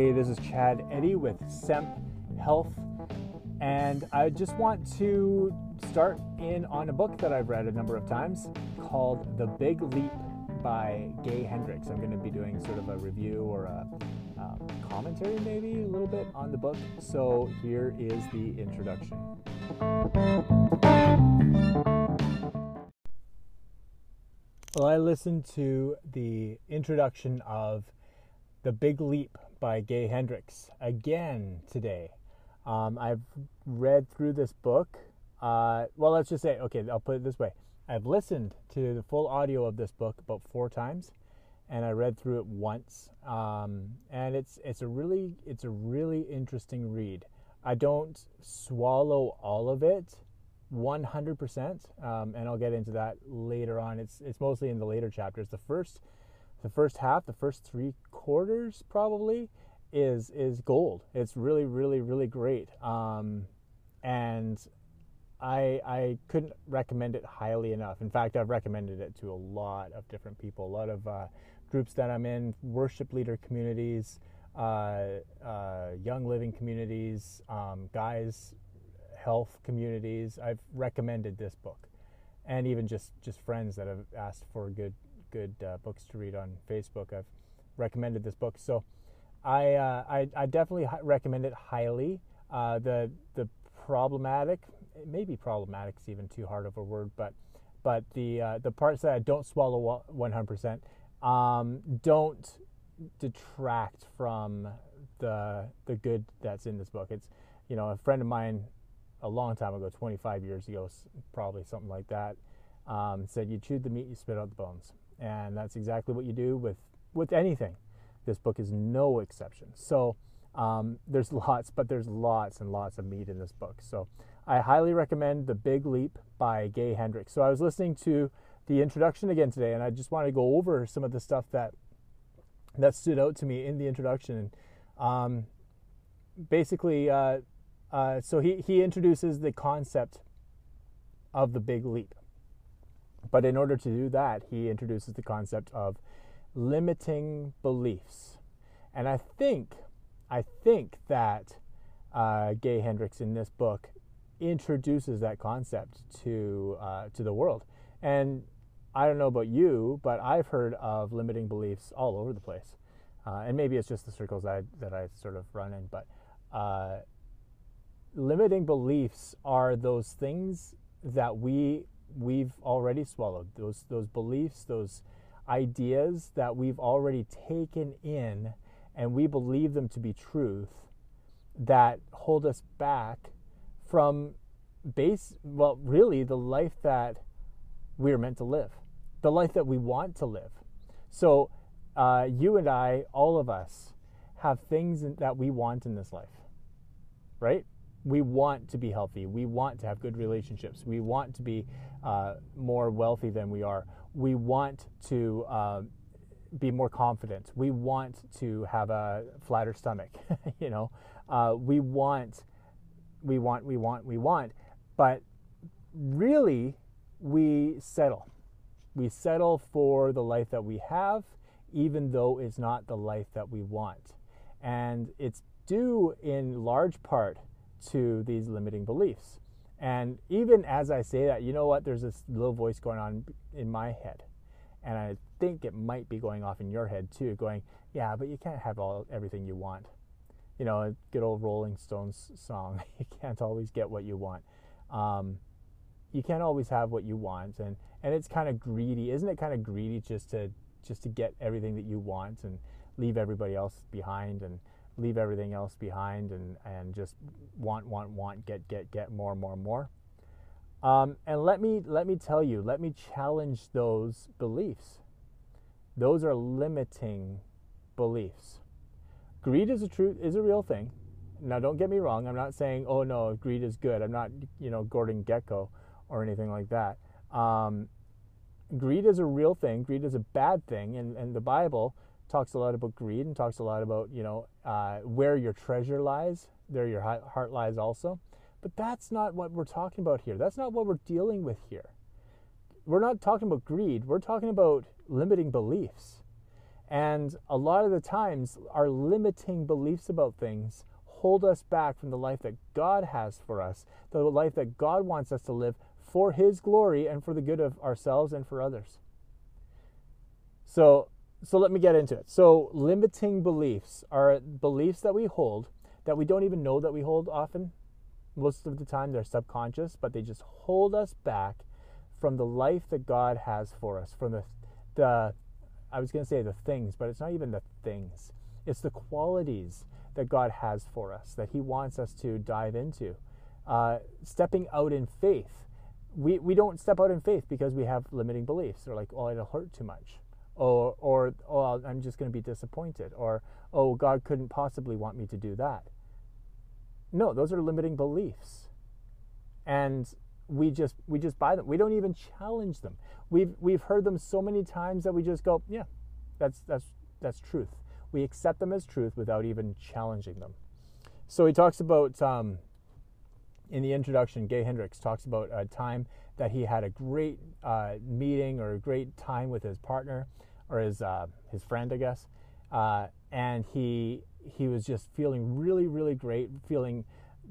Hey, this is Chad Eddy with SEMP Health, and I just want to start in on a book that I've read a number of times called The Big Leap by Gay Hendricks. I'm going to be doing sort of a review or a um, commentary, maybe a little bit on the book. So here is the introduction. Well, I listened to the introduction of The Big Leap by Gay Hendricks again today. Um, I've read through this book. Uh, well, let's just say, okay, I'll put it this way. I've listened to the full audio of this book about four times, and I read through it once. Um, and it's it's a really it's a really interesting read. I don't swallow all of it 100%, um, and I'll get into that later on. It's it's mostly in the later chapters. The first the first half, the first three quarters probably is is gold. It's really really really great. Um, and I I couldn't recommend it highly enough. In fact, I've recommended it to a lot of different people, a lot of uh, groups that I'm in, worship leader communities, uh, uh, young living communities, um, guys health communities. I've recommended this book, and even just just friends that have asked for a good good uh, books to read on Facebook. I've recommended this book, so I uh, I, I, definitely recommend it highly. Uh, the the problematic, maybe problematic is even too hard of a word, but but the uh, the parts that I don't swallow 100% um, don't detract from the the good that's in this book. It's you know a friend of mine a long time ago, 25 years ago, probably something like that, um, said you chewed the meat, you spit out the bones, and that's exactly what you do with with anything. This book is no exception. So um, there's lots, but there's lots and lots of meat in this book. So I highly recommend The Big Leap by Gay Hendricks. So I was listening to the introduction again today, and I just wanted to go over some of the stuff that that stood out to me in the introduction. Um, basically, uh, uh, so he, he introduces the concept of the big leap. But in order to do that, he introduces the concept of limiting beliefs. And I think, I think that uh, Gay Hendricks in this book introduces that concept to uh, to the world. And I don't know about you, but I've heard of limiting beliefs all over the place. Uh, and maybe it's just the circles I, that I sort of run in, but uh, limiting beliefs are those things that we we've already swallowed. Those those beliefs those ideas that we've already taken in and we believe them to be truth that hold us back from base well really the life that we're meant to live the life that we want to live. So uh, you and i all of us have things that we want in this life right we want to be healthy. We want to have good relationships. We want to be uh, more wealthy than we are. We want to uh, be more confident. We want to have a flatter stomach. you know, uh, we want, we want, we want, we want. But really, we settle. We settle for the life that we have, even though it's not the life that we want. And it's due in large part to these limiting beliefs. And even as I say that, you know what? There's this little voice going on in my head. And I think it might be going off in your head too, going, yeah, but you can't have all everything you want. You know, a good old Rolling Stones song, you can't always get what you want. Um, you can't always have what you want and, and it's kind of greedy isn't it kind of greedy just to just to get everything that you want and leave everybody else behind and leave everything else behind and, and just want, want, want, get, get, get more, more, more. Um, and let me let me tell you, let me challenge those beliefs. Those are limiting beliefs. Greed is a true is a real thing. Now, don't get me wrong. I'm not saying, oh no, greed is good. I'm not, you know, Gordon Gekko or anything like that. Um, greed is a real thing. Greed is a bad thing, and, and the Bible talks a lot about greed and talks a lot about you know uh, where your treasure lies there your heart lies also. But that's not what we're talking about here. That's not what we're dealing with here. We're not talking about greed. We're talking about limiting beliefs. And a lot of the times, our limiting beliefs about things hold us back from the life that God has for us, the life that God wants us to live for His glory and for the good of ourselves and for others. So, so let me get into it. So, limiting beliefs are beliefs that we hold that we don't even know that we hold often. Most of the time, they're subconscious, but they just hold us back from the life that God has for us, from the, the I was going to say the things, but it's not even the things. It's the qualities that God has for us, that He wants us to dive into. Uh, stepping out in faith. We, we don't step out in faith because we have limiting beliefs. Or like, oh, it'll hurt too much. Or, or oh, I'm just going to be disappointed. Or, oh, God couldn't possibly want me to do that. No, those are limiting beliefs. And we just we just buy them. We don't even challenge them. We've we've heard them so many times that we just go, yeah, that's that's that's truth. We accept them as truth without even challenging them. So he talks about um, in the introduction. Gay Hendricks talks about a time that he had a great uh, meeting or a great time with his partner or his uh, his friend, I guess, uh, and he he was just feeling really really great, feeling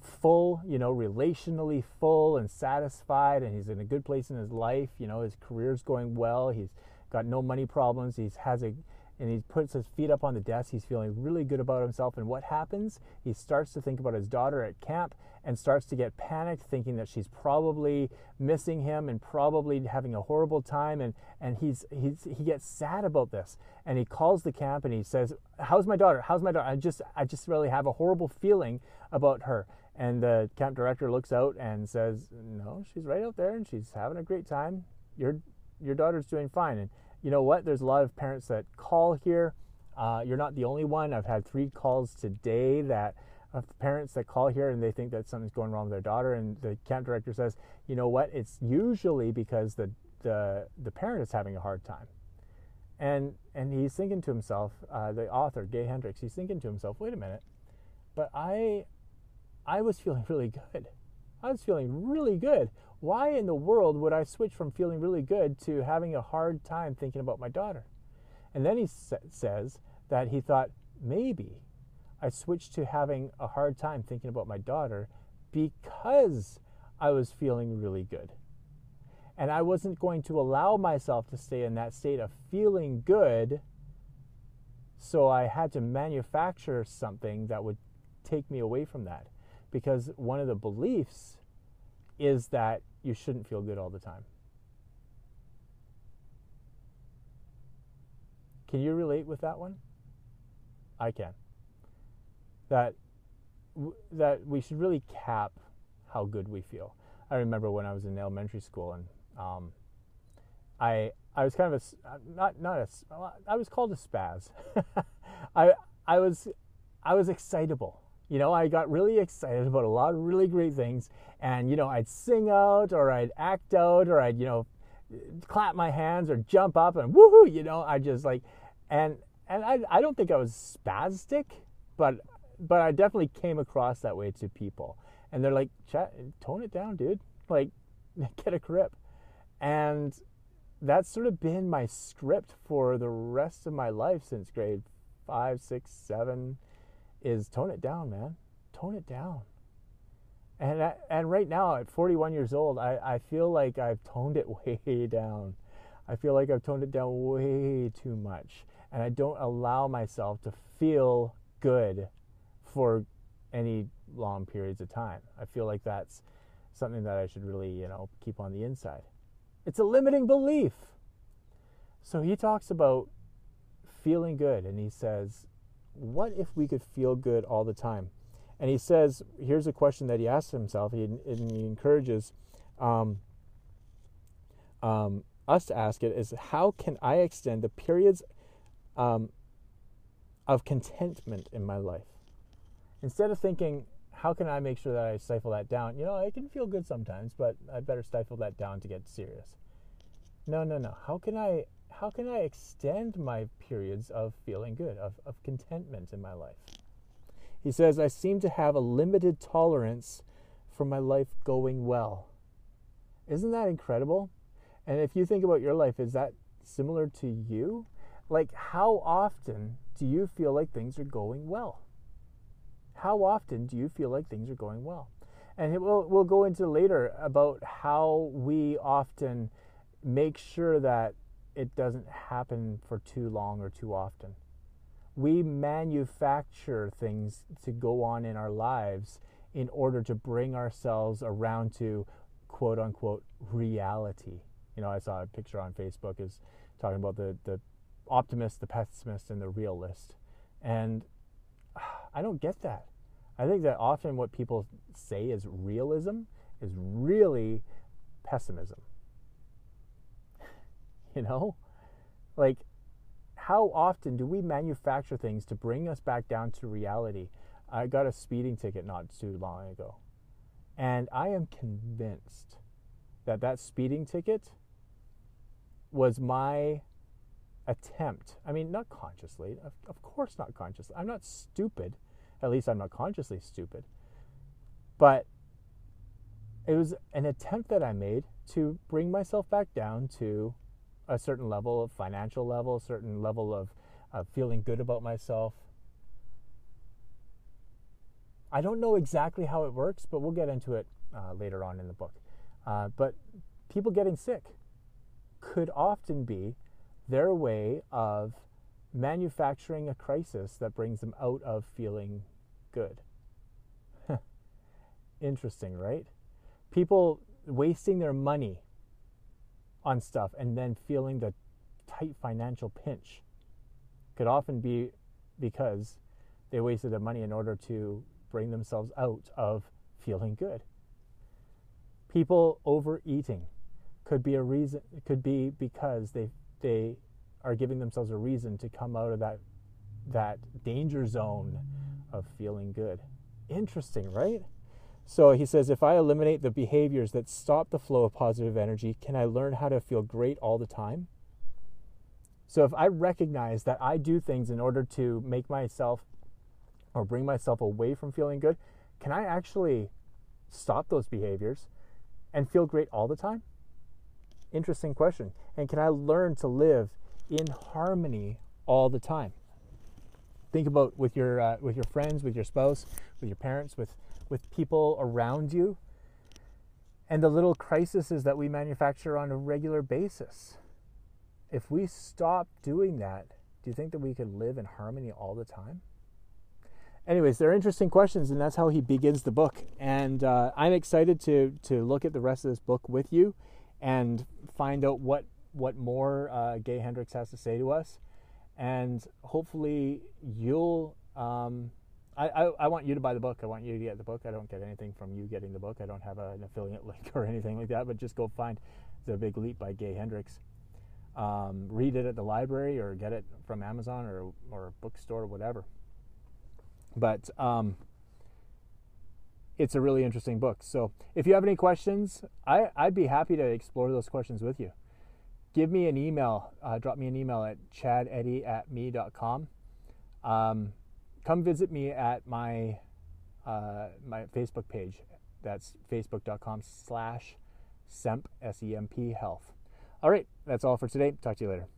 full, you know, relationally full and satisfied, and he's in a good place in his life. You know, his career's going well. He's got no money problems. He's has a and he puts his feet up on the desk. He's feeling really good about himself. And what happens? He starts to think about his daughter at camp and starts to get panicked, thinking that she's probably missing him and probably having a horrible time. And, and he's, he's, he gets sad about this. And he calls the camp and he says, How's my daughter? How's my daughter? I just, I just really have a horrible feeling about her. And the camp director looks out and says, No, she's right out there and she's having a great time. Your, your daughter's doing fine. And you know what? There's a lot of parents that call here. Uh, you're not the only one. I've had three calls today that of parents that call here and they think that something's going wrong with their daughter, and the camp director says, you know what? It's usually because the the the parent is having a hard time, and and he's thinking to himself, uh, the author Gay Hendricks, he's thinking to himself, wait a minute, but I I was feeling really good. I was feeling really good why in the world would I switch from feeling really good to having a hard time thinking about my daughter? And then he sa- says that he thought maybe I switched to having a hard time thinking about my daughter because I was feeling really good. And I wasn't going to allow myself to stay in that state of feeling good. So I had to manufacture something that would take me away from that. Because one of the beliefs is that you shouldn't feel good all the time. Can you relate with that one? I can. That that we should really cap how good we feel. I remember when I was in elementary school and um, I I was kind of a not not a I was called a spaz. I I was I was excitable you know, I got really excited about a lot of really great things. And, you know, I'd sing out or I'd act out or I'd, you know, clap my hands or jump up and woohoo, you know, I just like, and, and I, I don't think I was spastic, but, but I definitely came across that way to people. And they're like, tone it down, dude. Like, get a grip. And that's sort of been my script for the rest of my life since grade five, six, seven, is tone it down, man. Tone it down. And I, and right now at 41 years old, I, I feel like I've toned it way down. I feel like I've toned it down way too much, and I don't allow myself to feel good for any long periods of time. I feel like that's something that I should really, you know, keep on the inside. It's a limiting belief. So he talks about feeling good and he says what if we could feel good all the time? And he says, here's a question that he asks himself, he, and he encourages um, um, us to ask it is how can I extend the periods um, of contentment in my life? Instead of thinking, how can I make sure that I stifle that down? You know, I can feel good sometimes, but I better stifle that down to get serious. No, no, no. How can I how can I extend my periods of feeling good, of, of contentment in my life? He says, I seem to have a limited tolerance for my life going well. Isn't that incredible? And if you think about your life, is that similar to you? Like, how often do you feel like things are going well? How often do you feel like things are going well? And we'll, we'll go into later about how we often make sure that it doesn't happen for too long or too often. We manufacture things to go on in our lives in order to bring ourselves around to quote unquote reality. You know, I saw a picture on Facebook is talking about the, the optimist, the pessimist, and the realist. And I don't get that. I think that often what people say is realism is really pessimism. you know? Like, how often do we manufacture things to bring us back down to reality? I got a speeding ticket not too long ago. And I am convinced that that speeding ticket was my attempt. I mean, not consciously, of, of course, not consciously. I'm not stupid. At least I'm not consciously stupid. But it was an attempt that I made to bring myself back down to a certain level of financial level, a certain level of, feeling good about myself. I don't know exactly how it works, but we'll get into it uh, later on in the book. Uh, but people getting sick could often be their way of manufacturing a crisis that brings them out of feeling good. Interesting, right? People wasting their money on stuff and then feeling the tight financial pinch could often be because they wasted their money in order to bring themselves out of feeling good. People overeating could be a reason it could be because they they are giving themselves a reason to come out of that that danger zone of feeling good. Interesting, right? So he says, if I eliminate the behaviors that stop the flow of positive energy, can I learn how to feel great all the time? So if I recognize that I do things in order to make myself or bring myself away from feeling good, can I actually stop those behaviors and feel great all the time? Interesting question. And can I learn to live in harmony all the time? Think about with your uh, with your friends, with your spouse, with your parents, with with people around you, and the little crises that we manufacture on a regular basis. If we stop doing that, do you think that we could live in harmony all the time? Anyways, they're interesting questions, and that's how he begins the book. And uh, I'm excited to to look at the rest of this book with you and find out what what more uh, Gay Hendricks has to say to us, and hopefully you'll. Um, I, I, I, want you to buy the book. I want you to get the book. I don't get anything from you getting the book. I don't have a, an affiliate link or anything like that, but just go find The Big Leap by Gay Hendricks. Um, read it at the library or get it from Amazon or, or a bookstore or whatever. But um, it's a really interesting book. So if you have any questions, I, I'd be happy to explore those questions with you. Give me an email. Uh, drop me an email at chadeddy at me.com. Um, come visit me at my uh, my Facebook page. That's facebook.com slash semp, S-E-M-P, health. All right, that's all for today. Talk to you later.